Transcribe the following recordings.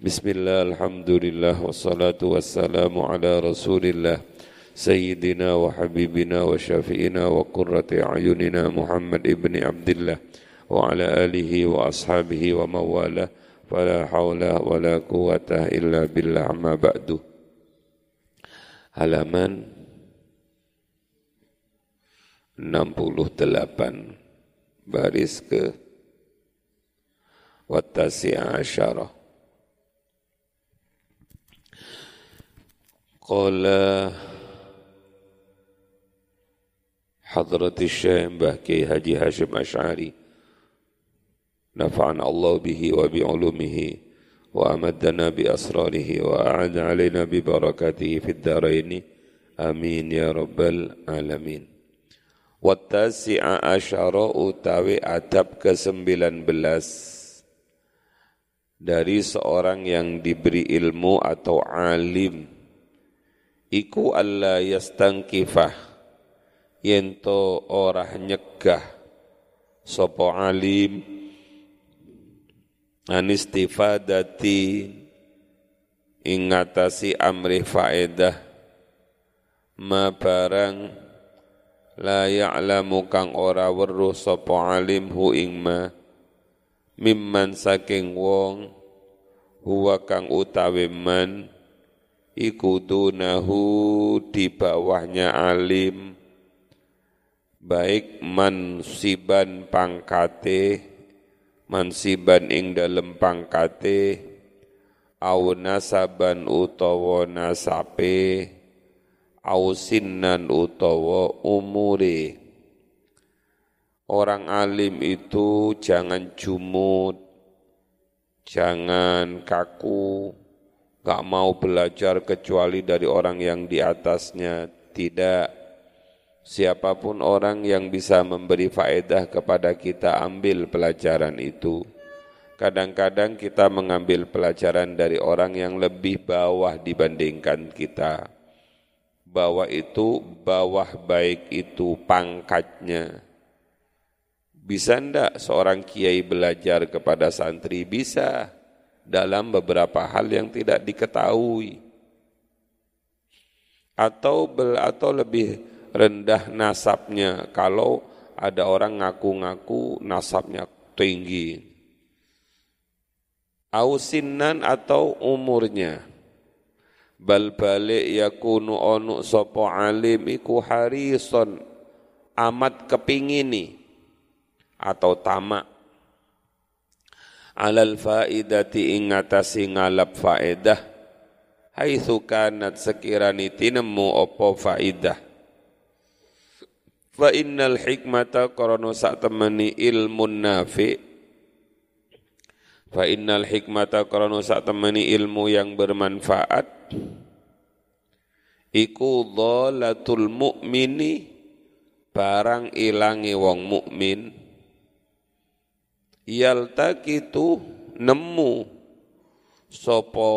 بسم الله الحمد لله والصلاة والسلام على رسول الله سيدنا وحبيبنا وشافئنا وقرة أعيننا محمد ابن عبد الله وعلى آله وأصحابه ومن والاه فلا حول ولا قوة إلا بالله ما بعد. Halaman 68 baris ke watasi asyarah قال حضرة الشيخ بهكي هجي هاشم أشعري نفعنا الله به وبعلومه وأمدنا بأسراره وأعد علينا ببركاته في الدارين آمين يا رب العالمين Wattasi'a asyara utawi adab ke-19 dari seorang yang diberi ilmu atau alim iku alla yastangkifah yento ora nyegah. Sapa alim. Anistifadati ingatasi amri faedah. Ma barang la ya'lamu kang ora weruh sapa alim hu ing ma. Mimman saking wong huwa kang utawi man iku dunahu di bawahnya alim. Baik mansiban pangkate mansiban ing dalem pangkate au nasaban utawa nasape au sinnan utawa umure. Orang alim itu jangan jumut jangan kaku gak mau belajar kecuali dari orang yang di atasnya. Tidak. Siapa pun orang yang bisa memberi faedah kepada kita ambil pelajaran itu. Kadang-kadang kita mengambil pelajaran dari orang yang lebih bawah dibandingkan kita. Bawah itu, bawah baik itu pangkatnya. Bisa ndak seorang kiai belajar kepada santri? Bisa dalam beberapa hal yang tidak diketahui. Atau bel, atau lebih rendah nasabnya. Kalau ada orang ngaku-ngaku nasabnya tinggi. Ausinan atau umurnya. Bal balik yakunu onu sopo alim iku harison amat kepingini. Atau tamak alal faidati ingatasi ngalap faedah. Haitsu kanat sekirani tinemu opo faidah fa innal hikmata qarana sak temeni ilmun nafi. Fa innal hikmata qarana sak temeni ilmu yang bermanfaat. Iku dhalatul mu'mini barang ilangi wong mukmin yaltakitu nemu. Sopo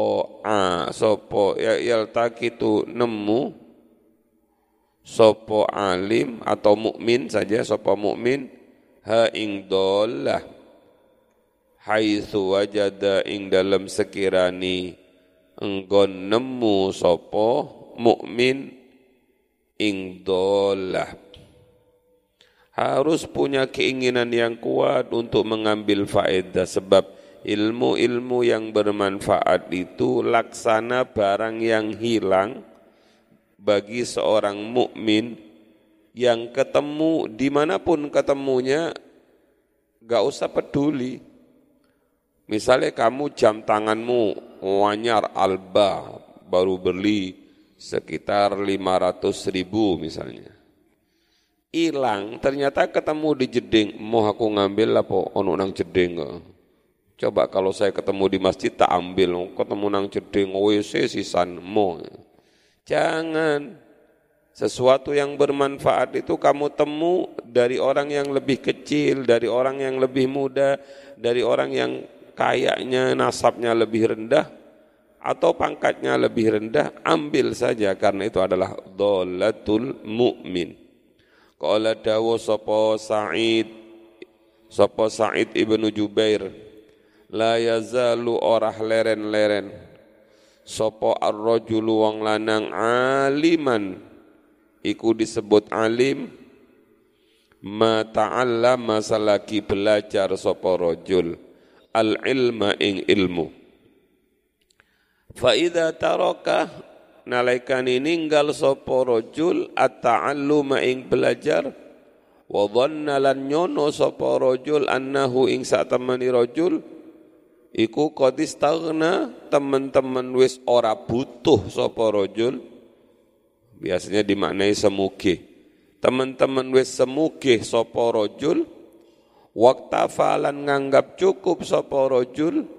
a sopo ya yaltakitu nemu. Sopo alim atau mukmin saja sopo mukmin. Ha ing dollah haitsu wajada ing dalam sekirani enggon nemu sopo mukmin ing dollah harus punya keinginan yang kuat untuk mengambil faedah. Sebab ilmu-ilmu yang bermanfaat itu laksana barang yang hilang bagi seorang mukmin yang ketemu di mana pun ketemunya gak usah peduli. Misalnya kamu jam tanganmu wanyar alba baru beli sekitar 500 ribu misalnya hilang ternyata ketemu di jeding. Mau aku ngambil apa ono nang jeding coba kalau saya ketemu di masjid tak ambil. Ketemu nang jeding WC sisan mo jangan. Sesuatu yang bermanfaat itu kamu temu dari orang yang lebih kecil, dari orang yang lebih muda, dari orang yang kayaknya nasabnya lebih rendah atau pangkatnya lebih rendah, ambil saja. Karena itu adalah dolatul mu'min. Qala dawu sapa Sa'id sapa Sa'id ibnu Jubair la yazalu orah leren-leren. Sopo ar-rajulu wong lanang aliman iku disebut alim ma ta'allama salaki belajar sopo rajul al ilma ing ilmu. Fa idza taraka nalaikani ninggal sopo rajul at-ta'alluma ing belajar. Wa dhanna lan nyono sapa rajul annahu ing sak temani rajul iku kodis tagna teman-teman wis ora butuh sapa rajul biasanya dimaknai semuge teman-teman wis semuge sapa rajul falan nganggap cukup sapa rajul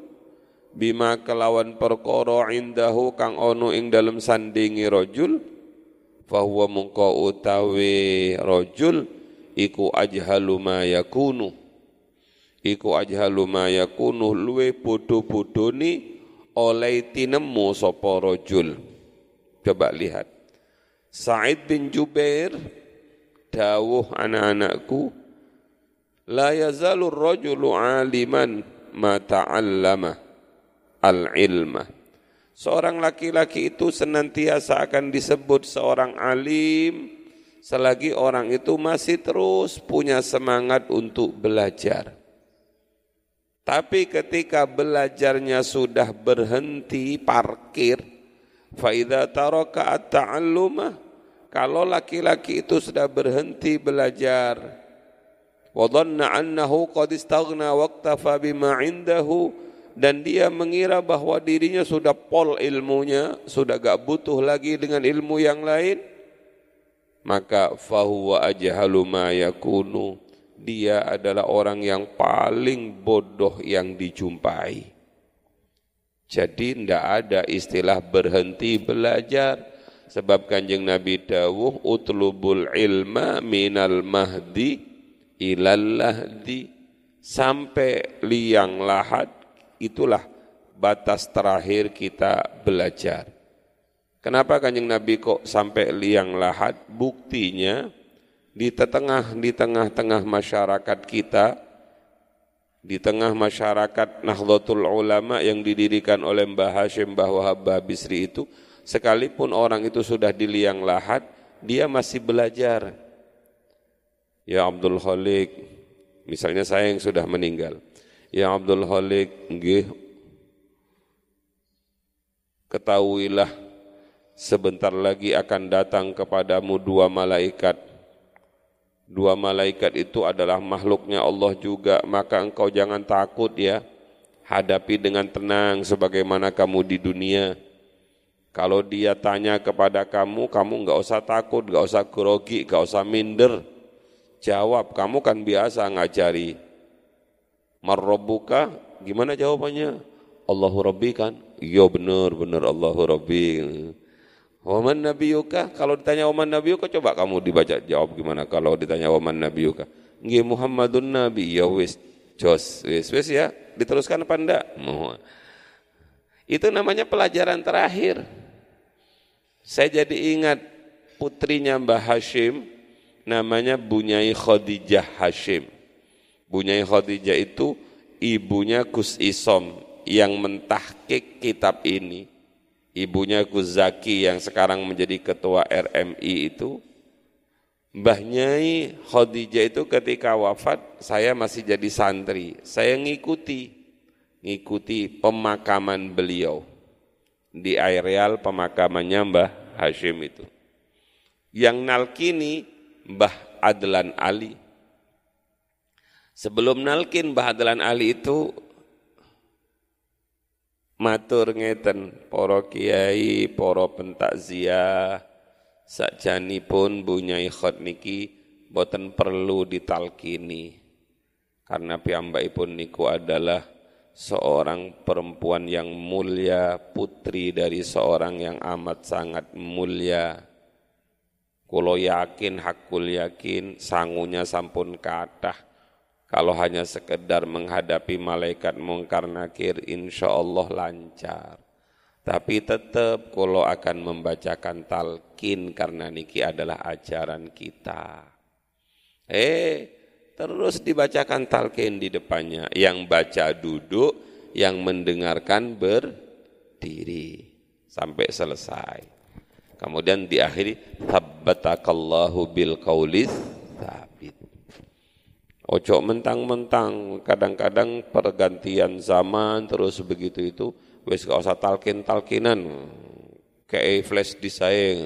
bima kelawan perkara indahu kang ono ing dalem sandingi rajul fahuwa mungko utawi rajul iku ajhalu ma yakunu. Iku ajhalu ma yakunu luwe bodoh-bodoni oleh tinemu sapa rajul. Coba lihat. Sa'id bin Jubair dawuh anak-anakku la yazalu rajulu aliman ma ta'allama al-ilma Seorang laki-laki itu senantiasa akan disebut seorang alim selagi orang itu masih terus punya semangat untuk belajar. Tapi ketika belajarnya sudah berhenti parkir, faida taraka at-ta'allumah, kalau laki-laki itu sudah berhenti belajar, wa dhanna annahu qad istaghna waqtafa bima indahu dan dia mengira bahwa dirinya sudah pol ilmunya, sudah gak butuh lagi dengan ilmu yang lain, maka fahuwa ma yakunu dia adalah orang yang paling bodoh yang dijumpai. Jadi tidak ada istilah berhenti belajar. Sebab kanjeng Nabi dawuh utlubul ilma minal mahdi ilal. Sampai liang lahat itulah batas terakhir kita belajar. Kenapa kanjeng Nabi kok sampai liang lahat? Buktinya di tengah di tengah-tengah masyarakat kita di tengah masyarakat Nahdlatul Ulama yang didirikan oleh Mbah Hashim Mbah Wahab Mbah Bisri itu sekalipun orang itu sudah di liang lahat dia masih belajar ya Abdul Khalik misalnya saya yang sudah meninggal ya Abdul Khalik nggih ketahuilah sebentar lagi akan datang kepadamu dua malaikat Dua malaikat itu adalah makhluknya Allah juga, maka engkau jangan takut ya. Hadapi dengan tenang sebagaimana kamu di dunia. Kalau dia tanya kepada kamu, kamu enggak usah takut, enggak usah grogi, enggak usah minder. Jawab, kamu kan biasa ngajari. Marrobuka, gimana jawabannya? Allahu Rabbi kan? Iya benar, benar Allahu Rabbi. Waman nabiyuka? Kalau ditanya waman nabiyuka, coba kamu dibaca jawab gimana kalau ditanya waman nabiyuka? Nggih Muhammadun Nabi, ya wis, jos, wis, wis ya, diteruskan apa enggak? Itu namanya pelajaran terakhir. Saya jadi ingat putrinya Mbah Hashim, namanya Bunyai Khadijah Hashim. Bunyai Khadijah itu ibunya Gus Isom yang mentahkik kitab ini ibunya Gus Zaki yang sekarang menjadi ketua RMI itu, Mbah Nyai Khadijah itu ketika wafat, saya masih jadi santri. Saya ngikuti, ngikuti pemakaman beliau di areal pemakamannya Mbah Hashim itu. Yang nalkini Mbah Adlan Ali. Sebelum nalkin Mbah Adlan Ali itu matur ngeten para kiai, para pentakziah sakjanipun bunyai khot niki boten perlu ditalkini karena piyambakipun niku adalah seorang perempuan yang mulia, putri dari seorang yang amat sangat mulia. Kulo yakin, hakul yakin, sangunya sampun kathah kalau hanya sekedar menghadapi malaikat mungkar nakir, insya Allah lancar. Tapi tetap kalau akan membacakan talqin karena niki adalah ajaran kita. Eh, terus dibacakan talqin di depannya. Yang baca duduk, yang mendengarkan berdiri sampai selesai. Kemudian diakhiri tabbatakallahu bil qaulis. Ojo mentang-mentang kadang-kadang pergantian zaman terus begitu itu wis gak usah talkin-talkinan. Kayak flash disk saya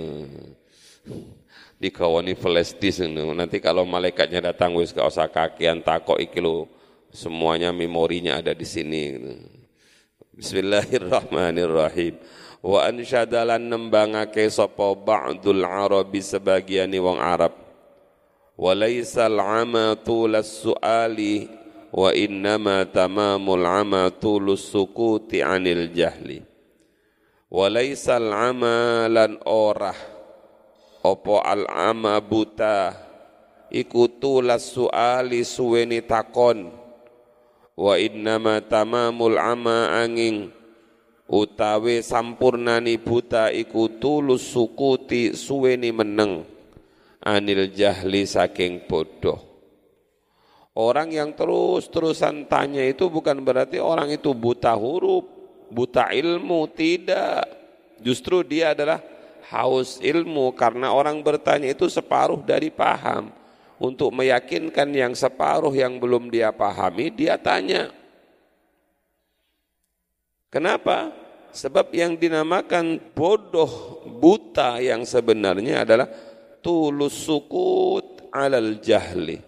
dikawani flash disk nanti kalau malaikatnya datang wis gak usah kakian takok iki lo semuanya memorinya ada di sini. Bismillahirrahmanirrahim. Wa ansyadalan nembangake sapa ba'dul arabi sebagiani wong Arab wa laysal ama tulas suali wa innama tamamul ama tulus sukuti anil jahli. Wa laysal ama lan orah opo al ama buta iku suali suweni takon. Wa innama tamamul ama angin utawi sampurnani buta iku tulus suweni meneng anil jahli saking bodoh Orang yang terus-terusan tanya itu bukan berarti orang itu buta huruf, buta ilmu, tidak. Justru dia adalah haus ilmu karena orang bertanya itu separuh dari paham. Untuk meyakinkan yang separuh yang belum dia pahami, dia tanya. Kenapa? Sebab yang dinamakan bodoh buta yang sebenarnya adalah tulus sukut alal jahli.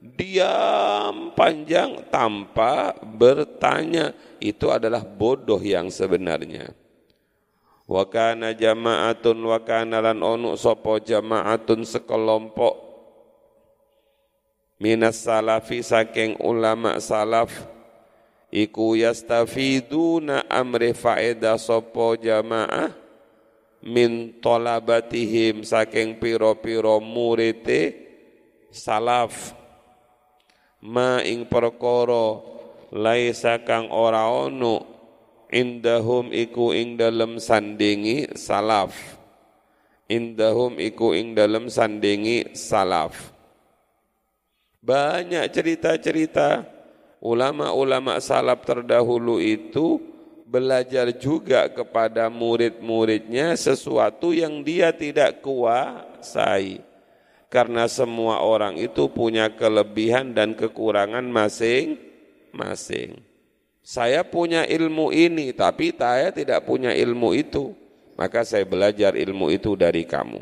Diam panjang tanpa bertanya. Itu adalah bodoh yang sebenarnya. Wa kana jama'atun wa kana lan onu sapa jama'atun sekelompok. Minas salafi saking ulama salaf. Iku yastafiduna amri faedah sapa jamaah min tolabatihim saking piro-piro murite salaf. Ma ing perkara laisa kang ora ono indahum iku ing dalem sandingi salaf. Indahum iku ing dalem sandingi salaf. Banyak cerita-cerita ulama-ulama salaf terdahulu itu belajar juga kepada murid-muridnya sesuatu yang dia tidak kuasai. Karena semua orang itu punya kelebihan dan kekurangan masing-masing. Saya punya ilmu ini tapi saya tidak punya ilmu itu. Maka saya belajar ilmu itu dari kamu.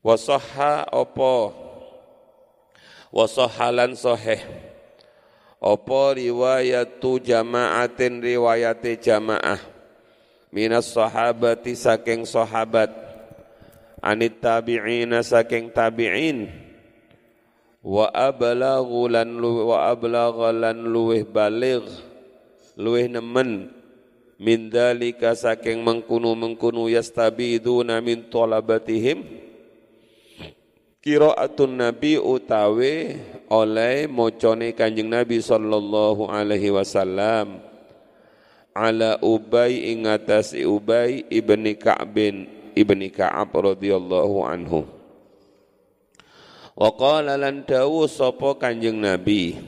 Wasoha opo. Wasohalan soheh opo riwayatu jamaatin riwayati jamaah? Minas sahabati saking sahabat. Anit tabi'ina saking tabi'in. Wa ablaghu lan wa ablagha lan luweh baligh luweh nemen. Min dalika saking mengkunu mengkunu yastabiduna min talabatihim qiraatun nabi utawe oleh mocone kanjeng nabi sallallahu alaihi wasallam. Ala ubay ing ubay ibni ka'bin ibni ka'ab radhiyallahu anhu. Wa qala lan dawu sapa Kanjeng Nabi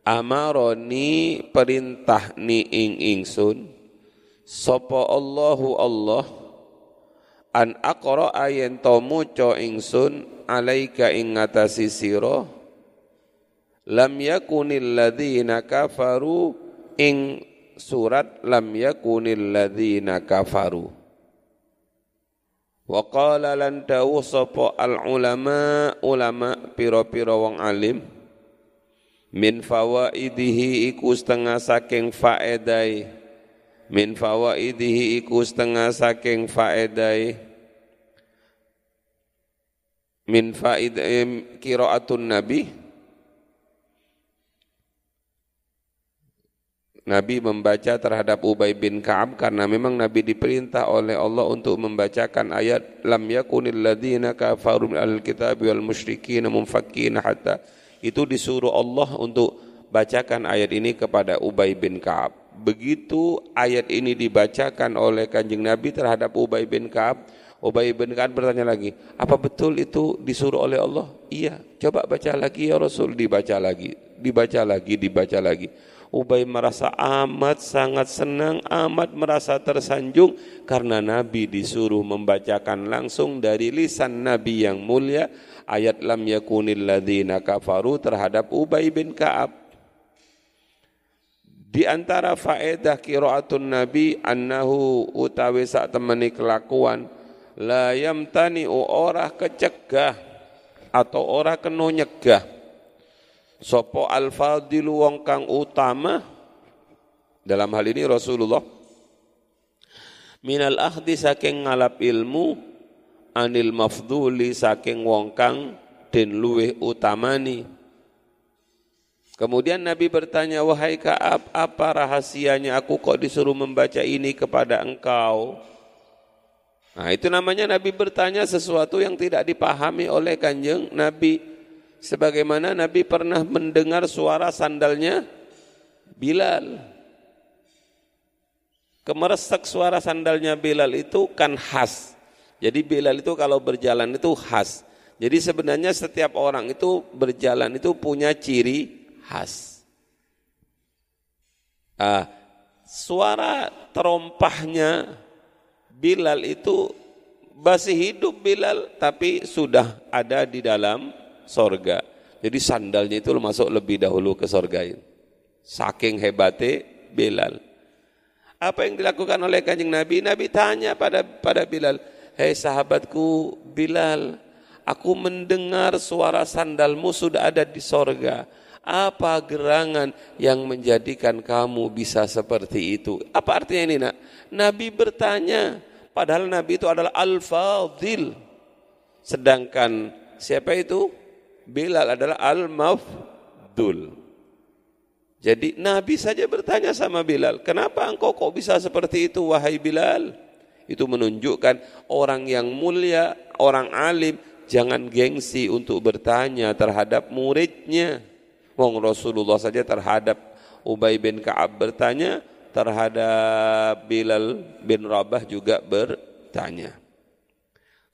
Amaroni perintah ni ing ingsun sapa Allahu Allah an aqra ayen to maca ingsun alaika ing ngatasi sira lam yakunil ladzina kafaru ing surat lam yakunil ladzina kafaru. Wa qala lan dawuh sapa al ulama ulama pira-pira wong alim min fawaidihi iku setengah saking faedai min fawaidihi iku setengah saking faedai. Min faid qiraatun nabi. Nabi membaca terhadap Ubay bin Ka'ab karena memang Nabi diperintah oleh Allah untuk membacakan ayat lam yakunil ladzina kafaru al kitabi wal musyrikin munfakkina hatta. Itu disuruh Allah untuk bacakan ayat ini kepada Ubay bin Ka'ab. Begitu ayat ini dibacakan oleh Kanjeng Nabi terhadap Ubay bin Ka'ab, Ubay bin Ka'ab bertanya lagi, apa betul itu disuruh oleh Allah? Iya, coba baca lagi ya Rasul, dibaca lagi, dibaca lagi, dibaca lagi. Ubay merasa amat sangat senang, amat merasa tersanjung karena Nabi disuruh membacakan langsung dari lisan Nabi yang mulia ayat lam yakunil ladzina kafaru terhadap Ubay bin Ka'ab. Di antara faedah kiraatun Nabi annahu utawi sak temani kelakuan la yamtani ora kecegah atau ora kena nyegah. Sopo al-fadilu wong kang utama dalam hal ini Rasulullah minal ahdi saking ngalap ilmu anil mafduli saking wong kang den luweh utamani Kemudian Nabi bertanya, wahai Kaab, apa rahasianya aku kok disuruh membaca ini kepada engkau? Nah itu namanya Nabi bertanya sesuatu yang tidak dipahami oleh kanjeng Nabi sebagaimana Nabi pernah mendengar suara sandalnya Bilal. Kemeresek suara sandalnya Bilal itu kan khas. Jadi Bilal itu kalau berjalan itu khas. Jadi sebenarnya setiap orang itu berjalan itu punya ciri khas. Ah, suara terompahnya Bilal itu masih hidup Bilal tapi sudah ada di dalam sorga. Jadi sandalnya itu masuk lebih dahulu ke sorga itu. Saking hebatnya Bilal. Apa yang dilakukan oleh kanjeng Nabi? Nabi tanya pada pada Bilal, Hei sahabatku Bilal, aku mendengar suara sandalmu sudah ada di sorga. Apa gerangan yang menjadikan kamu bisa seperti itu? Apa artinya ini nak? Nabi bertanya, padahal Nabi itu adalah al-fadil. Sedangkan siapa itu? Bilal adalah al-mafdul. Jadi Nabi saja bertanya sama Bilal, kenapa engkau kok bisa seperti itu wahai Bilal? Itu menunjukkan orang yang mulia, orang alim, jangan gengsi untuk bertanya terhadap muridnya. Wong Rasulullah saja terhadap Ubay bin Ka'ab bertanya, terhadap Bilal bin Rabah juga bertanya.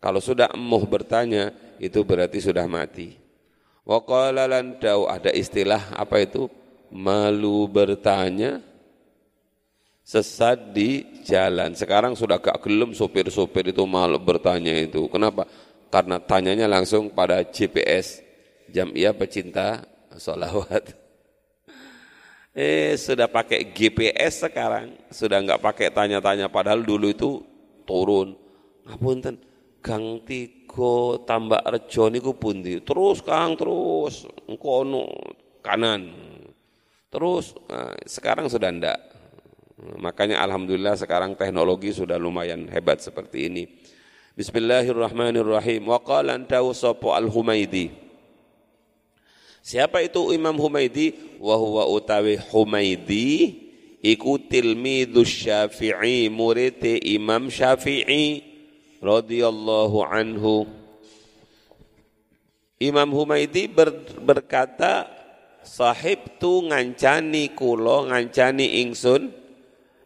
Kalau sudah emuh bertanya, itu berarti sudah mati. Waqala lan ada istilah apa itu? Malu bertanya sesat di jalan. Sekarang sudah gak gelem sopir-sopir itu malu bertanya itu. Kenapa? Karena tanyanya langsung pada GPS. Jam iya pecinta solawat. Eh sudah pakai GPS sekarang, sudah nggak pakai tanya-tanya. Padahal dulu itu turun. Ngapunten, Gang Tigo tambah rejo niku pundi? Terus Kang terus engko kanan. Terus nah, sekarang sudah ndak. Makanya alhamdulillah sekarang teknologi sudah lumayan hebat seperti ini. Bismillahirrahmanirrahim. Wa qala antahu al-Humaidi. Siapa itu Imam Humaidi? Wa huwa utawi Humaidi iku tilmidus Syafi'i murid Imam Syafi'i radhiyallahu anhu Imam Humaidi ber, berkata sahib tu ngancani kulo ngancani ingsun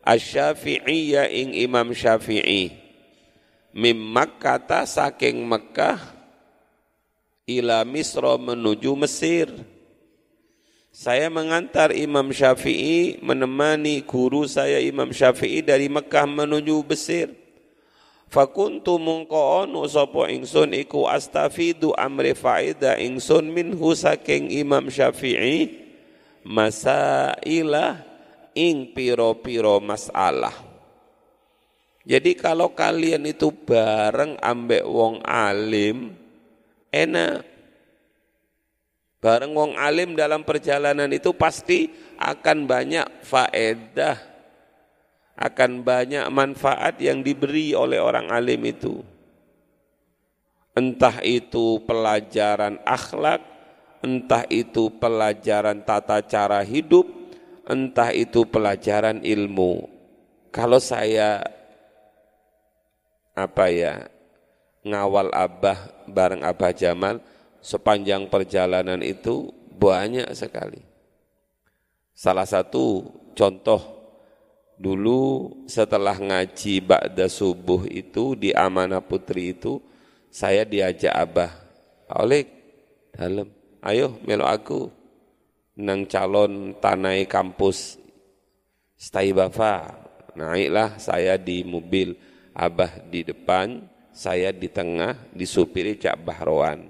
asy-Syafi'iyya ing Imam Syafi'i mim Makkah saking Mekah ila Misra menuju Mesir saya mengantar Imam Syafi'i menemani guru saya Imam Syafi'i dari Mekah menuju Mesir Fakuntu mungko onu sapa ingsun iku astafidu amri faida ingsun minhu saking Imam Syafi'i masailah ing piro-piro masalah. Jadi kalau kalian itu bareng ambek wong alim enak. Bareng wong alim dalam perjalanan itu pasti akan banyak faedah akan banyak manfaat yang diberi oleh orang alim itu. Entah itu pelajaran akhlak, entah itu pelajaran tata cara hidup, entah itu pelajaran ilmu. Kalau saya apa ya ngawal abah bareng abah Jamal sepanjang perjalanan itu banyak sekali. Salah satu contoh Dulu setelah ngaji Ba'da Subuh itu di Amanah Putri itu, saya diajak Abah, oleh dalam, ayo melo aku. nang calon tanai kampus Stai Bafa. Naiklah saya di mobil, Abah di depan, saya di tengah, disupiri Cak Bahrowan.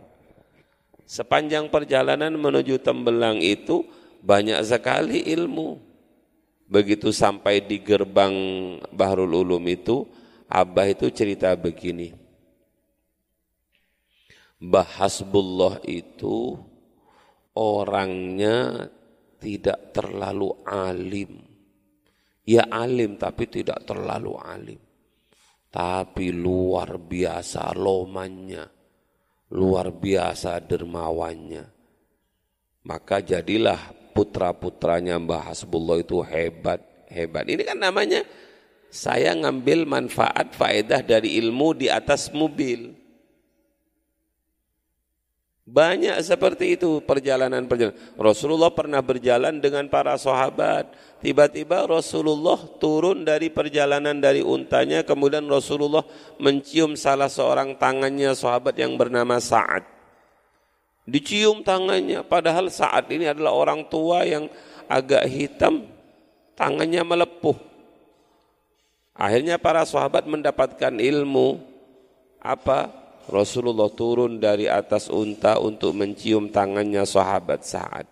Sepanjang perjalanan menuju Tembelang itu banyak sekali ilmu. Begitu sampai di gerbang Bahrul Ulum itu, Abah itu cerita begini. Bahasbullah itu orangnya tidak terlalu alim Ya alim tapi tidak terlalu alim. Tapi luar biasa lomannya. Luar biasa dermawannya. Maka jadilah putra-putranya Mbah Hasbullah itu hebat. Hebat. Ini kan namanya saya ngambil manfaat faedah dari ilmu di atas mobil. Banyak seperti itu perjalanan-perjalanan. Rasulullah pernah berjalan dengan para sahabat. Tiba-tiba Rasulullah turun dari perjalanan dari untanya, kemudian Rasulullah mencium salah seorang tangannya sahabat yang bernama Sa'ad. Dicium tangannya, padahal Sa'ad ini adalah orang tua yang agak hitam, tangannya melepuh. Akhirnya para sahabat mendapatkan ilmu apa? Rasulullah turun dari atas unta untuk mencium tangannya sahabat Sa'ad.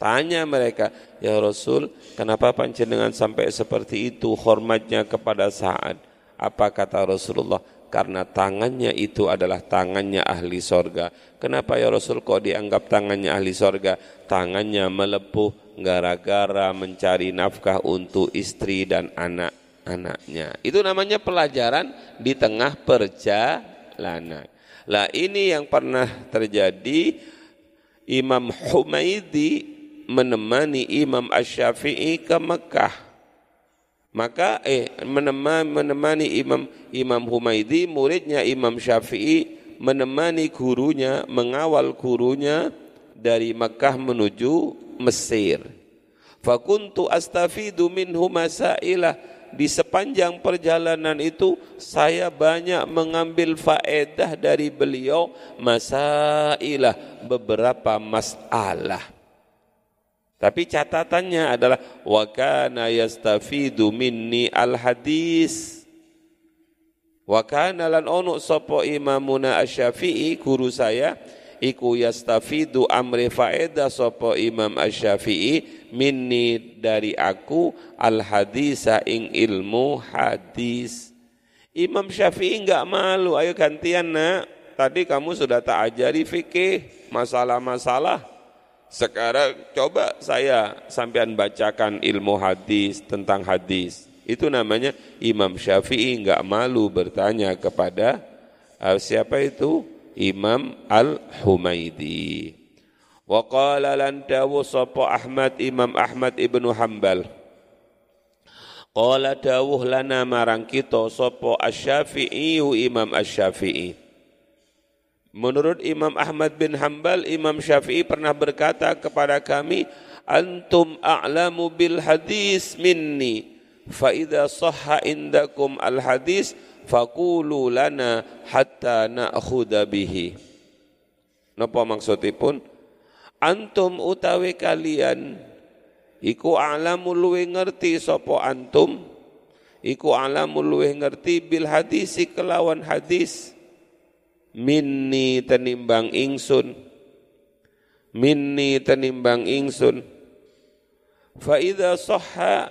Tanya mereka, ya Rasul, kenapa panjenengan sampai seperti itu hormatnya kepada Sa'ad? Apa kata Rasulullah? Karena tangannya itu adalah tangannya ahli sorga. Kenapa ya Rasul kok dianggap tangannya ahli sorga? Tangannya melepuh gara-gara mencari nafkah untuk istri dan anak-anaknya. Itu namanya pelajaran di tengah perjalanan. Lah ini yang pernah terjadi Imam Humaidi menemani Imam Ash-Syafi'i ke Mekah. Maka eh menemani, menemani Imam Imam Humaidi muridnya Imam Syafi'i menemani gurunya, mengawal gurunya dari Mekah menuju Mesir. Fakuntu astafidu minhu masailah di sepanjang perjalanan itu saya banyak mengambil faedah dari beliau masailah beberapa masalah. Tapi catatannya adalah wa kana yastafidu minni al hadis. Wa kana lan ono sapa imamuna asy-Syafi'i guru saya iku yastafidu amri faedah sapa Imam Asy-Syafi'i minni dari aku al hadisa ing ilmu hadis. Imam Syafi'i enggak malu, ayo gantian nak. Tadi kamu sudah tak ajari fikih, masalah-masalah. Sekarang coba saya sampean bacakan ilmu hadis tentang hadis. Itu namanya Imam Syafi'i enggak malu bertanya kepada uh, siapa itu? Imam Al-Humaidi. Wa qala lan dawu sapa Ahmad Imam Ahmad Ibnu Hambal. Qala dawuh lana marang kita sapa Asy-Syafi'i Imam Asy-Syafi'i. Menurut Imam Ahmad bin Hambal, Imam Syafi'i pernah berkata kepada kami, Antum a'lamu bil hadis minni, fa idza sahha indakum al hadis faqulu lana hatta na'khudha bihi. Napa maksudipun? Antum utawi kalian iku alamu luwe ngerti sapa antum iku alamu luwe ngerti bil hadis kelawan hadis. Minni tenimbang ingsun. Minni tenimbang ingsun. Fa idza sahha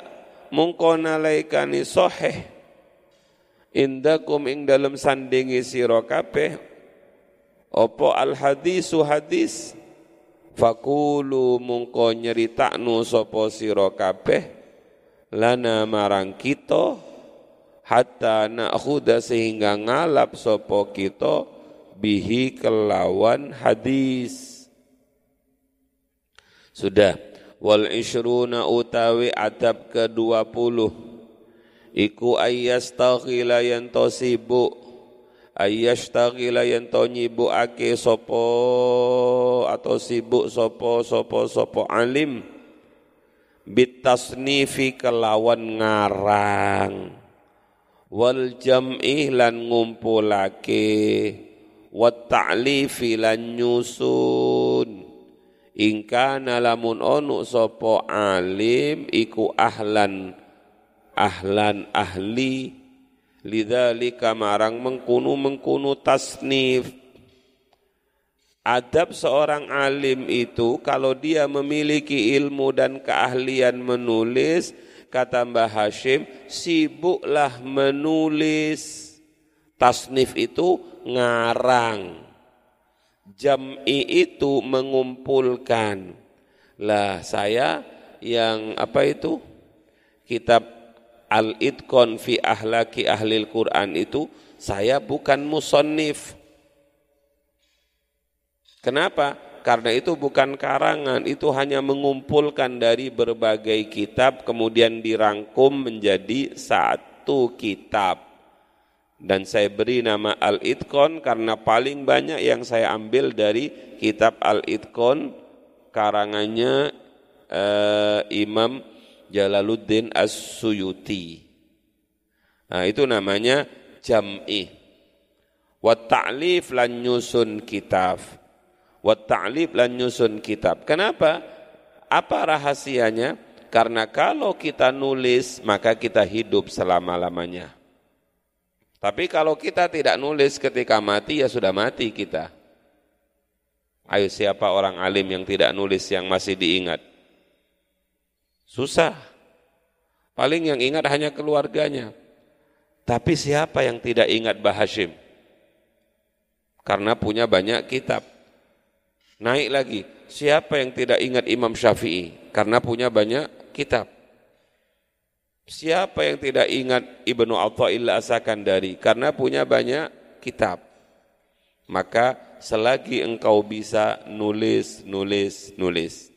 mungko nalaikani indakum ing dalam sandingi sira kabeh apa al hadisu hadis? Fakulu mungko nyeritaknu sapa sira kabeh lana marang kita hatta na'khuda sehingga ngalap sapa kita bihi kelawan hadis. Sudah. Wal ishruna utawi adab ke-20 iku ayyastaghila yen to sibuk. Ayyastaghila yen to nyibukake sapa atau sibuk sapa sapa sapa alim. Bitasnifi kelawan ngarang. Wal jam'i lan ngumpulake. Wa ta'lifi lan nyusun. Ingka nalamun onu sopo alim iku ahlan ahlan ahli lidzalika marang mengkunu mengkunu tasnif Adab seorang alim itu kalau dia memiliki ilmu dan keahlian menulis, kata Mbah Hashim, sibuklah menulis. Tasnif itu ngarang. Jam'i itu mengumpulkan. Lah saya yang apa itu? Kitab Al-Idkon fi ahlaki ahlil Quran itu saya bukan musonif Kenapa? Karena itu bukan karangan, itu hanya mengumpulkan dari berbagai kitab kemudian dirangkum menjadi satu kitab. Dan saya beri nama Al-Itqon karena paling banyak yang saya ambil dari kitab Al-Itqon karangannya uh, Imam Jalaluddin As-Suyuti. Nah, itu namanya jam'i. Wa ta'lif lan nyusun kitab wa ta'lib lan nyusun kitab. Kenapa? Apa rahasianya? Karena kalau kita nulis, maka kita hidup selama-lamanya. Tapi kalau kita tidak nulis ketika mati, ya sudah mati kita. Ayo siapa orang alim yang tidak nulis yang masih diingat? Susah. Paling yang ingat hanya keluarganya. Tapi siapa yang tidak ingat Bahashim? Karena punya banyak kitab. Naik lagi, siapa yang tidak ingat Imam Syafi'i? Karena punya banyak kitab. Siapa yang tidak ingat Ibnu Atha'illah Asakandari? Karena punya banyak kitab. Maka selagi engkau bisa nulis, nulis, nulis.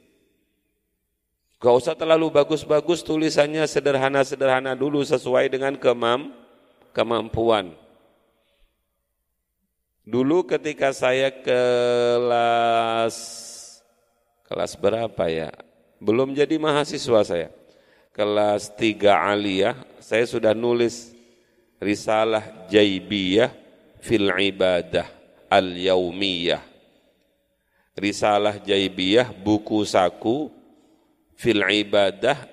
Gak usah terlalu bagus-bagus tulisannya sederhana-sederhana dulu sesuai dengan kemam, kemampuan. Dulu ketika saya kelas kelas berapa ya? Belum jadi mahasiswa saya. Kelas 3 aliyah, saya sudah nulis risalah jaibiyah fil ibadah al-yaumiyah. Risalah jaibiyah buku saku fil ibadah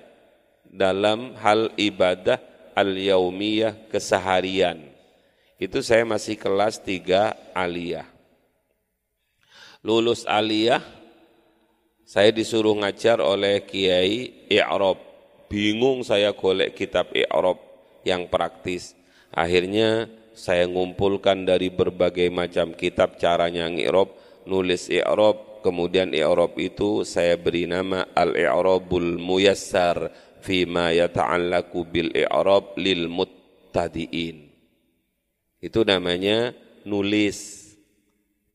dalam hal ibadah al-yaumiyah keseharian itu saya masih kelas 3 aliyah. Lulus aliyah, saya disuruh ngajar oleh Kiai I'rob. Bingung saya golek kitab I'rob yang praktis. Akhirnya saya ngumpulkan dari berbagai macam kitab caranya ngi'rob, nulis i'rob, kemudian i'rob itu saya beri nama al-i'robul muyassar fima yata'allaku bil i'rob lil muttadiin. Itu namanya nulis,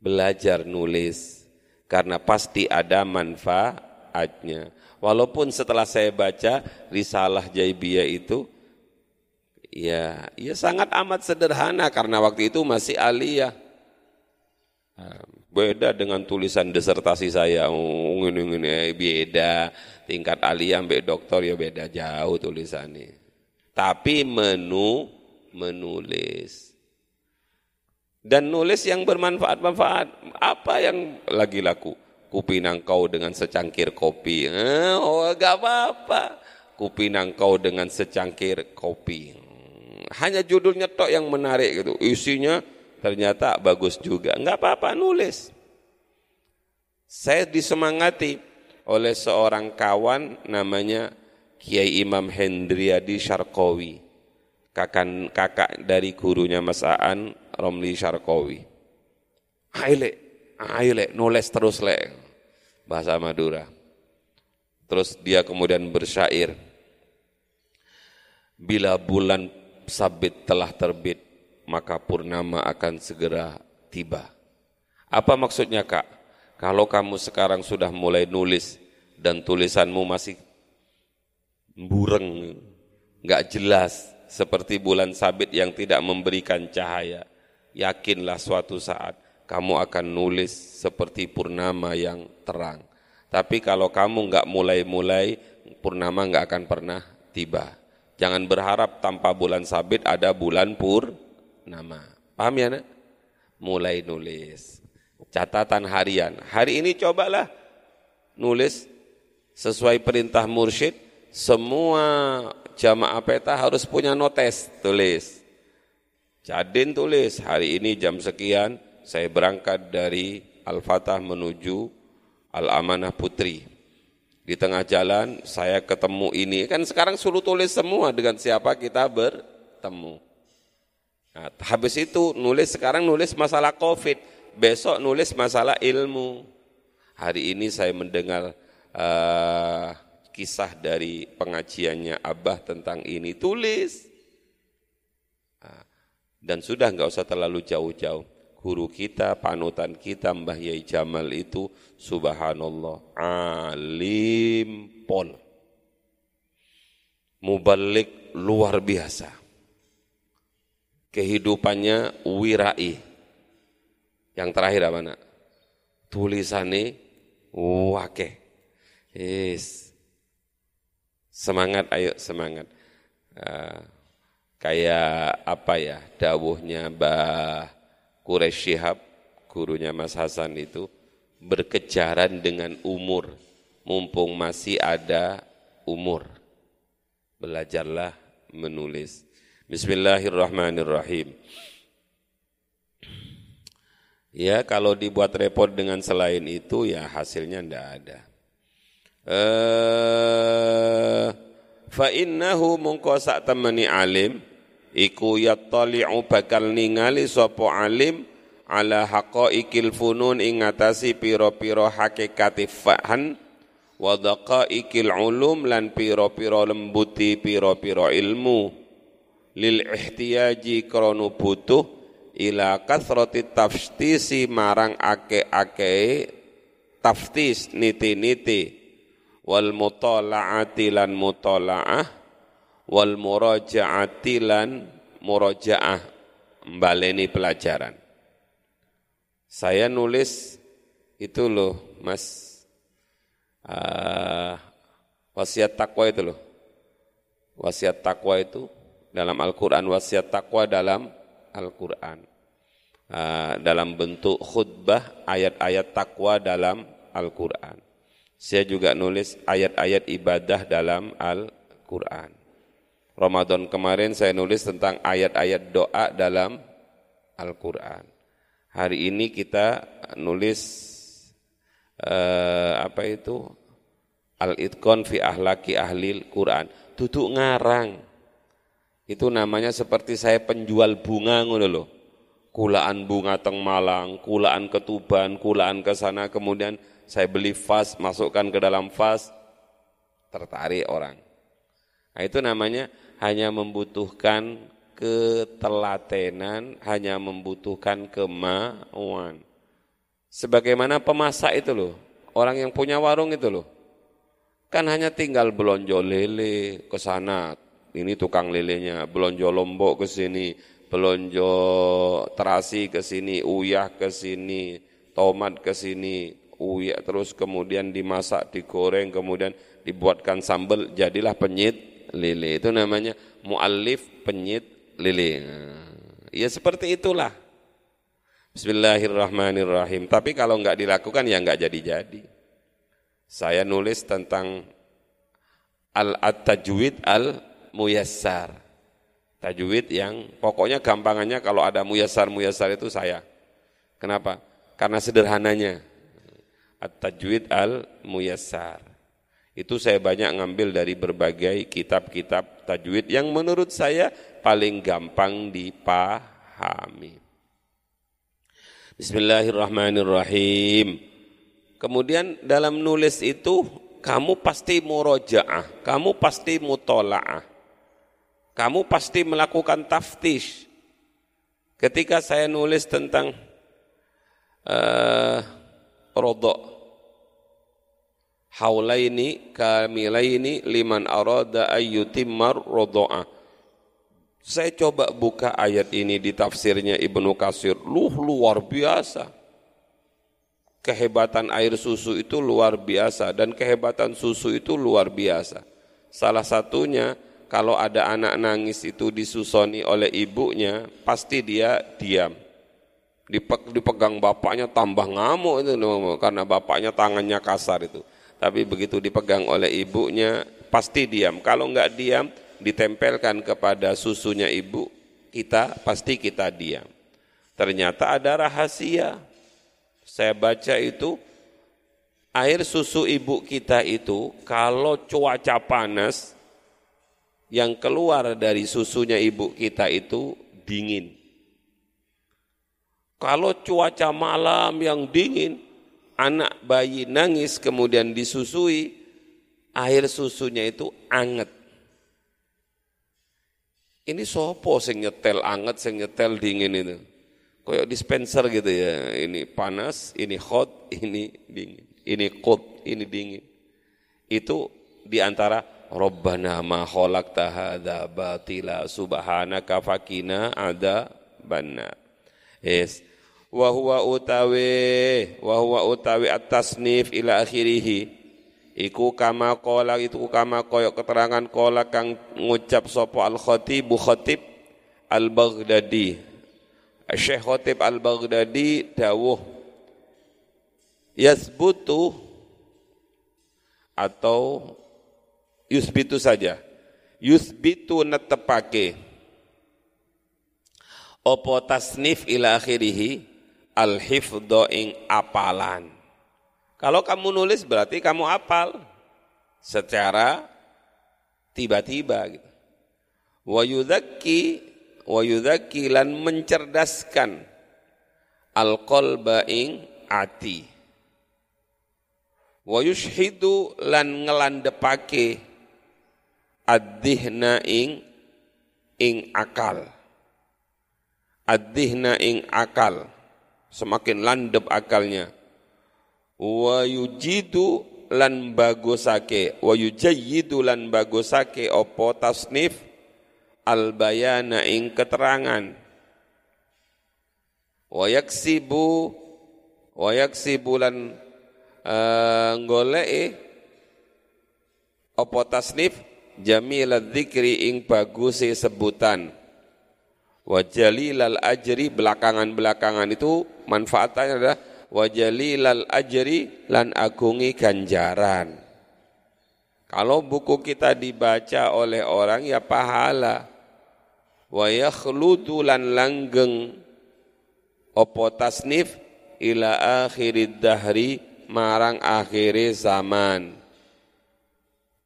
belajar nulis. Karena pasti ada manfaatnya. Walaupun setelah saya baca risalah Jaibiyah itu, ya, ya sangat amat sederhana karena waktu itu masih aliyah. Beda dengan tulisan disertasi saya, oh, ini, ini, beda. Tingkat aliyah sampai doktor ya beda jauh tulisannya. Tapi menu menulis dan nulis yang bermanfaat-manfaat. Apa yang lagi laku? Kupinang kau dengan secangkir kopi. Eh, oh, gak apa-apa. Kupinang kau dengan secangkir kopi. Hanya judulnya tok yang menarik gitu. Isinya ternyata bagus juga. Enggak apa-apa nulis. Saya disemangati oleh seorang kawan namanya Kiai Imam Hendriadi Syarkowi. Kakak, kakak dari gurunya Mas Aan Romli Syarkowi. Aile, aile, nulis terus le. Bahasa Madura. Terus dia kemudian bersyair. Bila bulan sabit telah terbit, maka purnama akan segera tiba. Apa maksudnya kak? Kalau kamu sekarang sudah mulai nulis dan tulisanmu masih bureng, nggak jelas, seperti bulan sabit yang tidak memberikan cahaya, yakinlah suatu saat kamu akan nulis seperti purnama yang terang. Tapi kalau kamu nggak mulai-mulai, purnama nggak akan pernah tiba. Jangan berharap tanpa bulan sabit ada bulan purnama. Paham ya? Nak? Mulai nulis. Catatan harian. Hari ini cobalah nulis sesuai perintah mursyid, semua jamaah peta harus punya notes, tulis. Jadin tulis, hari ini jam sekian saya berangkat dari Al-Fatah menuju Al-Amanah Putri. Di tengah jalan saya ketemu ini, kan sekarang suruh tulis semua dengan siapa kita bertemu. Nah, habis itu nulis sekarang nulis masalah COVID, besok nulis masalah ilmu. Hari ini saya mendengar uh, kisah dari pengajiannya Abah tentang ini, tulis. Nah, dan sudah nggak usah terlalu jauh-jauh. Guru kita, panutan kita Mbah Yai Jamal itu subhanallah alim pol. Mubalik luar biasa. Kehidupannya wirai. Yang terakhir apa nak? Tulisannya wake. Yes. Semangat, ayo semangat. Uh, kayak apa ya dawuhnya Mbah Quraisy Shihab, gurunya Mas Hasan itu, berkejaran dengan umur, mumpung masih ada umur. Belajarlah menulis. Bismillahirrahmanirrahim. Ya kalau dibuat repot dengan selain itu ya hasilnya tidak ada. Eh, fa innahu mungko temani alim iku yattali'u bakal ningali sapa alim ala haqaiqil funun ing ngatasi pira-pira hakikate fahan wa daqaiqil ulum lan pira-pira lembuti pira-pira ilmu lil ihtiyaji krana butuh ila kathrati taftisi marang ake-ake taftis niti-niti. Wal mutala'ati lan mutala'ah wal muraja'ati lan murajaah. Mbaleni pelajaran. Saya nulis itu loh, Mas, uh, wasiat takwa itu loh. Wasiat takwa itu dalam Al-Quran, wasiat takwa dalam Al-Quran. Uh, dalam bentuk khutbah ayat-ayat takwa dalam Al-Quran. Saya juga nulis ayat-ayat ibadah dalam Al-Quran. Ramadan kemarin saya nulis tentang ayat-ayat doa dalam Al-Quran. Hari ini kita nulis eh, apa itu al-itqan fi ahlaki ahlil Quran. Duduk ngarang. Itu namanya seperti saya penjual bunga ngono loh. Kulaan bunga teng Malang, kulaan ketuban, kulaan ke sana kemudian saya beli vas, masukkan ke dalam vas, tertarik orang. Nah, itu namanya hanya membutuhkan ketelatenan hanya membutuhkan kemauan. Sebagaimana pemasak itu loh, orang yang punya warung itu loh. Kan hanya tinggal belonjo lele ke sana, ini tukang lelenya, belonjo lombok ke sini, belonjo terasi ke sini, uyah ke sini, tomat ke sini, uyah terus kemudian dimasak, digoreng, kemudian dibuatkan sambal, jadilah penyit lele. Itu namanya muallif penyit lili. Ya seperti itulah. Bismillahirrahmanirrahim. Tapi kalau enggak dilakukan ya enggak jadi-jadi. Saya nulis tentang al-tajwid al-muyassar. Tajwid yang pokoknya gampangannya kalau ada muyassar-muyassar itu saya. Kenapa? Karena sederhananya. At-tajwid al-muyassar. Itu saya banyak ngambil dari berbagai kitab-kitab tajwid yang menurut saya paling gampang dipahami. Bismillahirrahmanirrahim. Kemudian dalam nulis itu kamu pasti murojaah, kamu pasti mutola'ah. Kamu pasti melakukan taftish. Ketika saya nulis tentang uh, rodok, haulaini kamilaini liman arada ayyutimmar rodo'ah saya coba buka ayat ini di tafsirnya Ibnu Kasir, luh luar biasa. Kehebatan air susu itu luar biasa dan kehebatan susu itu luar biasa. Salah satunya kalau ada anak nangis itu disusoni oleh ibunya, pasti dia diam. Dipegang bapaknya tambah ngamuk itu karena bapaknya tangannya kasar itu. tapi begitu dipegang oleh ibunya pasti diam. Kalau enggak diam, ditempelkan kepada susunya ibu kita, pasti kita diam. Ternyata ada rahasia. Saya baca itu, air susu ibu kita itu kalau cuaca panas, yang keluar dari susunya ibu kita itu dingin. Kalau cuaca malam yang dingin, anak bayi nangis kemudian disusui, air susunya itu anget. Ini sopo sing nyetel anget, sing nyetel dingin itu. Kayak dispenser gitu ya. Ini panas, ini hot, ini dingin. Ini cold, ini dingin. Itu di antara Rabbana ma khalaqta hadza batila subhanaka fakina ada banna. Yes. Wa huwa utawi wa huwa utawi at-tasnif ila akhirih. Iku kama qala itu kama koyok keterangan qala kang ngucap sapa al-khatib khatib al-Baghdadi. Syekh Khatib al-Baghdadi dawuh yasbutu atau yusbitu saja yusbitu netepake opo tasnif ila akhirih al-hifdho ing apalan. Kalau kamu nulis berarti kamu apal secara tiba-tiba gitu. Wa yudhakki wa yudhakki lan mencerdaskan al-qalba ing ati. Wa yushhidu lan ngelandepake ad-dihna ing ing akal. Ad-dihna ing akal. Semakin landep akalnya. Wa yujidu lan bagusake. Wa yujayyidu lan bagusake opo tasnif? Al bayana ing keterangan. Wa yaksibu wa yaksibu lan uh, goleke opo tasnif jamil dzikri ing bagusi sebutan wajalilal ajri belakangan-belakangan itu manfaatnya adalah wajalilal ajri lan agungi ganjaran. Kalau buku kita dibaca oleh orang ya pahala. Wa yakhludu lan langgeng opo tasnif ila akhirid dahri marang akhiri zaman.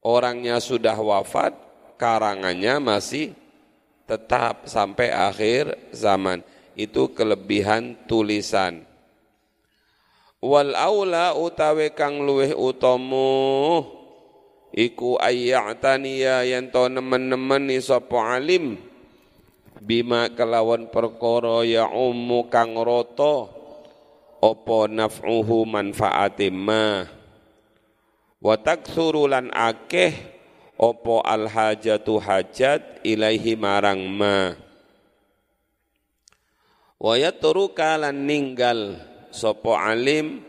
Orangnya sudah wafat, karangannya masih tetap sampai akhir zaman. Itu kelebihan tulisan. Wal aula utawi kang luweh utama iku ayyataniya yen to nemen-nemen sapa alim bima kelawan perkara ya ummu kang rata apa naf'uhu manfaate ma wa taktsuru lan akeh opo al hajatu hajat ilaihi marang ma. Wa yatruka lan ninggal sapa alim.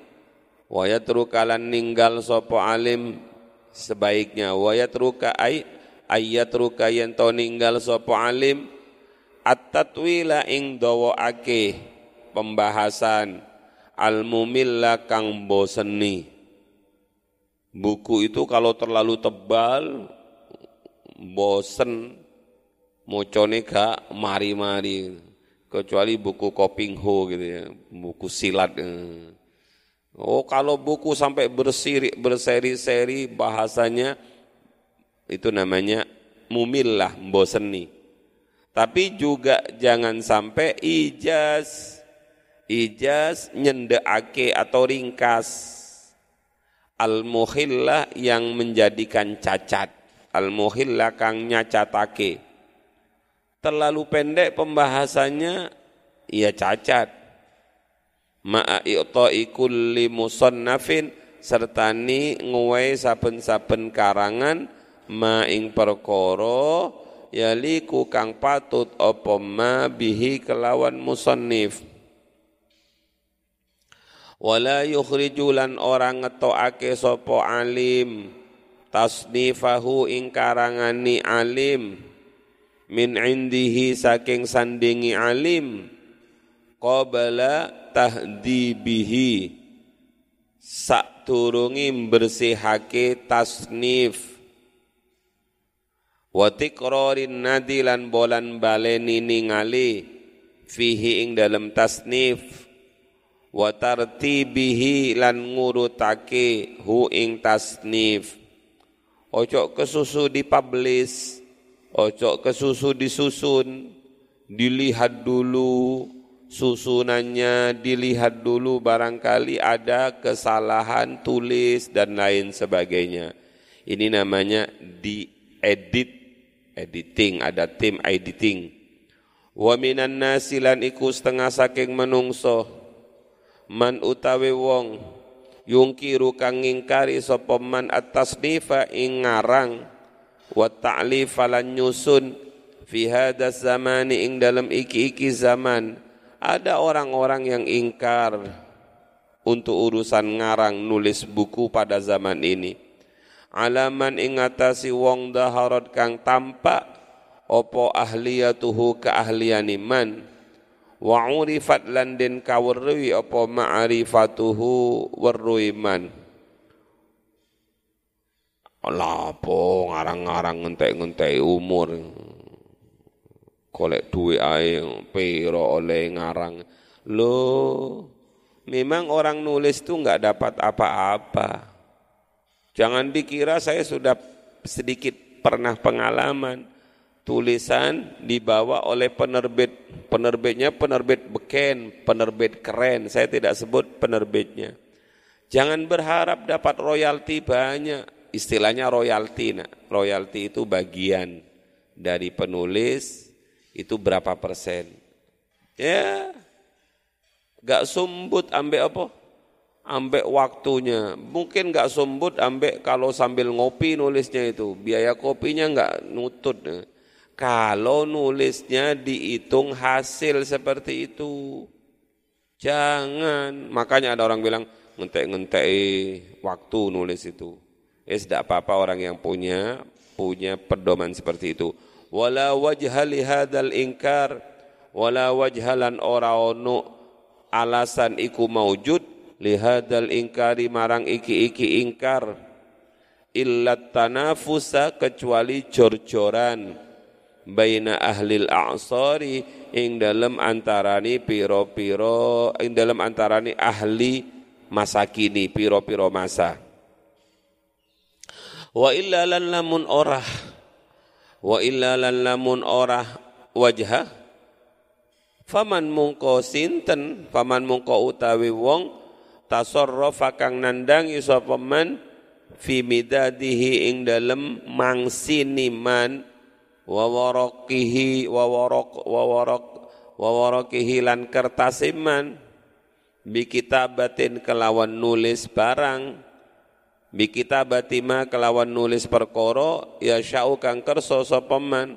Wa yatruka lan ninggal sapa alim sebaiknya. Wa yatruka ay ayatruka yen to ninggal sapa alim. At-tatwila ing dawaake pembahasan al-mumilla kang boseni buku itu kalau terlalu tebal bosen mocone gak mari-mari kecuali buku Koping Ho gitu ya, buku silat. Eh. Oh kalau buku sampai bersiri, berseri-seri bahasanya itu namanya mumillah, boseni. Tapi juga jangan sampai ijaz, ijaz nyendeake atau ringkas. Al-muhillah yang menjadikan cacat al-muhilla kang nyacatake. Terlalu pendek pembahasannya ia cacat. Ma'a i'ta'i kulli musannafin sertani nguwai saben-saben karangan ma ing perkara yaliku kang patut apa ma bihi kelawan musannif wala yukhrijulan orang ngetokake sapa alim. Tasnifahu ing karangani alim. Min indihi saking sandingi alim. Qabala tahdibihi sak turungi bersihake tasnif. Wa tiqrarin nadi lan bolan baleni ningali fihi ing dalam tasnif wa tartibihi lan ngurutake hu ing tasnif. Ojo kesusu dipublish ojo kesusu disusun dilihat dulu susunannya dilihat dulu barangkali ada kesalahan tulis dan lain sebagainya. Ini namanya diedit editing, ada tim editing. Wa minan nasilan iku setengah saking menungso man utawi wong yungkiru kang ngingkari sapa man atas nifa ing ngarang wa ta'lif lan nyusun fi hadha zamani ing dalam iki-iki zaman ada orang-orang yang ingkar untuk urusan ngarang nulis buku pada zaman ini. Alaman ingatasi wong daharat kang tampak opo ahliyatuhu keahlian iman wa urifat lan den kawerui opo ma'rifatuhu warruiman lapo ngarang-ngarang ngentek-ngentek umur. Kolek duit ae pero oleh ngarang. Lo memang orang nulis tuh nggak dapat apa-apa. Jangan dikira saya sudah sedikit pernah pengalaman tulisan dibawa oleh penerbit. Penerbitnya penerbit beken penerbit keren. Saya tidak sebut penerbitnya. Jangan berharap dapat royalti banyak. Istilahnya royalti nah royalti itu bagian dari penulis itu berapa persen. Ya. Gak sumbut ambek apa? Ambek waktunya. Mungkin nggak sumbut ambek kalau sambil ngopi nulisnya itu. Biaya kopinya nggak nutut. Kalau nulisnya dihitung hasil seperti itu. Jangan. Makanya ada orang bilang ngentek-ngentek waktu nulis itu. Eh tidak apa-apa orang yang punya punya pedoman seperti itu. Wala wajha lihadal ingkar wala wajhalan ora ono alasan iku maujud lihadal ingkari marang iki-iki ingkar illat tanafusa kecuali jor-joran baina ahlil a'sari ing dalam antarani piro-piro ing dalam antarani ahli masa kini piro-piro masa. Wa illa lan lamun orah wa illa lan lamun orah wajha faman mungko sinten faman mungko utawi wong tasarrafa kang nandangi sapa man fi midadihi ing dalem mangsini man wa waraqihi wa waraq wa waraq wa lan kertas iman bi kitabatin kelawan nulis barang bi kitabatima kelawan nulis perkara ya syau kang kersa sapa man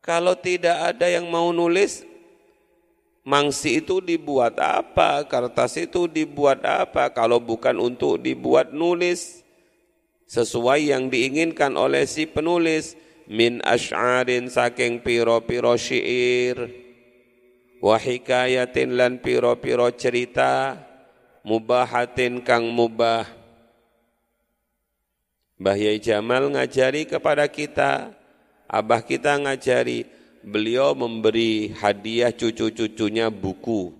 kalau tidak ada yang mau nulis Mangsi itu dibuat apa? Kertas itu dibuat apa? Kalau bukan untuk dibuat nulis sesuai yang diinginkan oleh si penulis min ash'arin saking piro-piro syair wa hikayatin lan piro-piro cerita mubahatin kang mubah Mbah Yai Jamal ngajari kepada kita abah kita ngajari beliau memberi hadiah cucu-cucunya buku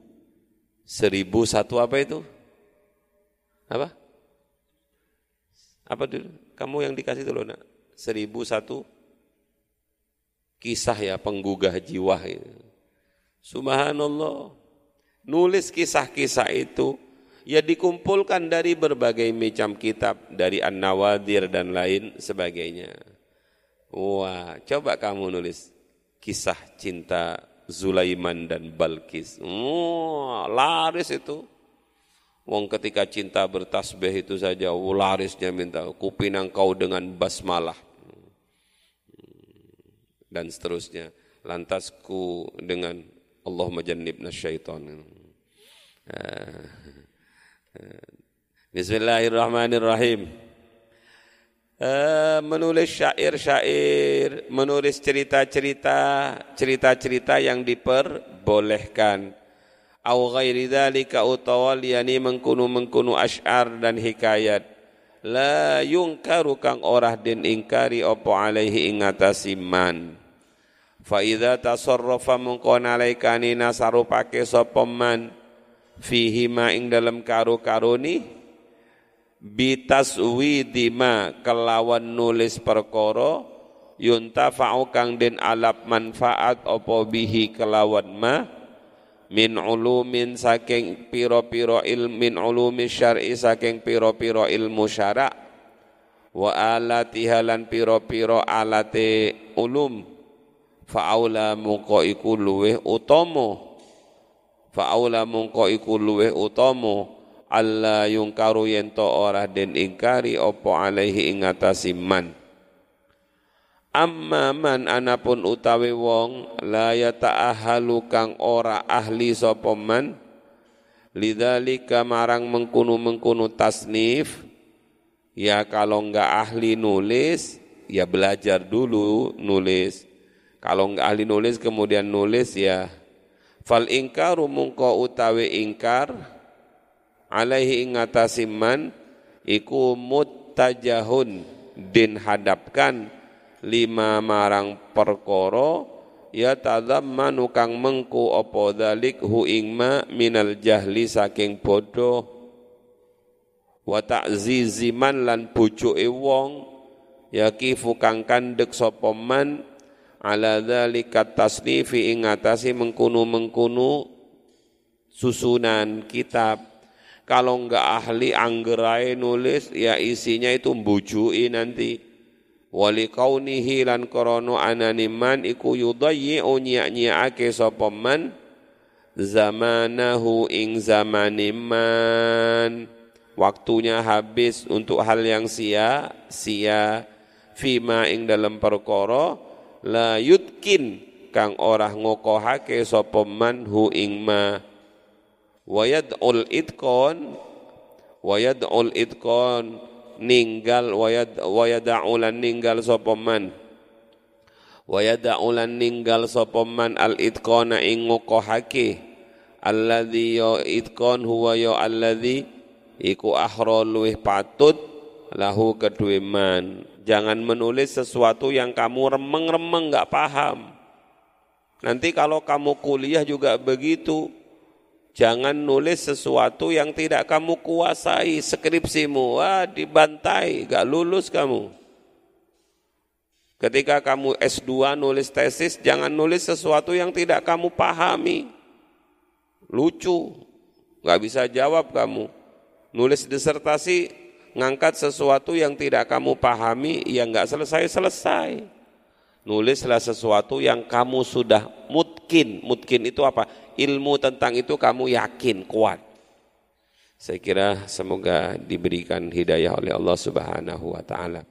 seribu satu apa itu? Apa? Apa dulu? Kamu yang dikasih dulu nak? Seribu satu kisah ya penggugah jiwa itu. Subhanallah. Nulis kisah-kisah itu ya dikumpulkan dari berbagai macam kitab dari An-Nawadir dan lain sebagainya. Wah, coba kamu nulis kisah cinta Zulaiman dan Balkis. Oh, laris itu. Wong ketika cinta bertasbih itu saja, larisnya minta kupinang kau dengan basmalah. Dan seterusnya. Lantasku dengan Allah majannibna syaitan. Ah. Bismillahirrahmanirrahim. Eh, menulis syair-syair, menulis cerita-cerita, cerita-cerita yang diperbolehkan. au ghairi dzalika utawa liyani mengkunu mengkunu asy'ar dan hikayat la yungkaru kang orah den ingkari apa alaihi ing atase man fa idza tasarrafa mungko nalaikani nasarupake sapa man fihi ma ing dalam karo-karoni bitaswidima kelawan nulis perkara yuntafa'u kang den alap manfaat opo bihi kelawan ma min ulumin saking piro-piro ilmin ulumi syar'i saking piro-piro ilmu syara' wa alatiha lan piro-piro alate ulum fa'aula mungko iku luweh utama. Fa'aula mungko iku luweh utama. Alla yungkaru yento ora den ingkari opo alaihi ingatasi man. Amma man anapun utawi wong la yata'ahalu kang ora ahli sapa man lidzalika marang mengkunu-mengkunu tasnif ya kalau enggak ahli nulis ya belajar dulu nulis kalau enggak ahli nulis kemudian nulis ya. Fal ingkaru mungko utawi ingkar alaihi ingatasi man iku muttajahun din hadapkan lima marang perkoro ya tadammanu kang mengku apa dalik hu ingma minal jahli saking bodoh. Wa ta'ziziman lan bujuke wong yakifu kang kandek sapa man ala dzalika tasnifi ing atase mengkunu-mengkunu susunan kitab. Kalau enggak ahli anggerai nulis ya isinya itu mbujui nanti. Wali kaunihi lan korono ananiman iku yudayyi'u nyiak-nyiake sapa man? Zamanahu ing zamaniman waktunya habis untuk hal yang sia sia fima ing dalam perkara la yutkin kang ora ngokohake sapa man hu ing ma. Wayad'ul itqan wayad'ul itqan ninggal wayad wayada'ulan ninggal sapa man. Wayada'ulan ninggal sapa man al itqana ing ngokohake. Alladzi ya itqan huwa ya alladzi iku ahra luwih patut lahu kedue man jangan menulis sesuatu yang kamu remeng-remeng enggak paham nanti kalau kamu kuliah juga begitu Jangan nulis sesuatu yang tidak kamu kuasai skripsimu. Wah, dibantai, gak lulus kamu. Ketika kamu S2 nulis tesis, jangan nulis sesuatu yang tidak kamu pahami. Lucu, gak bisa jawab kamu. Nulis disertasi, ngangkat sesuatu yang tidak kamu pahami, yang gak selesai-selesai. Nulislah sesuatu yang kamu sudah mungkin. Mungkin itu apa? ilmu tentang itu kamu yakin, kuat. Saya kira semoga diberikan hidayah oleh Allah Subhanahu wa taala.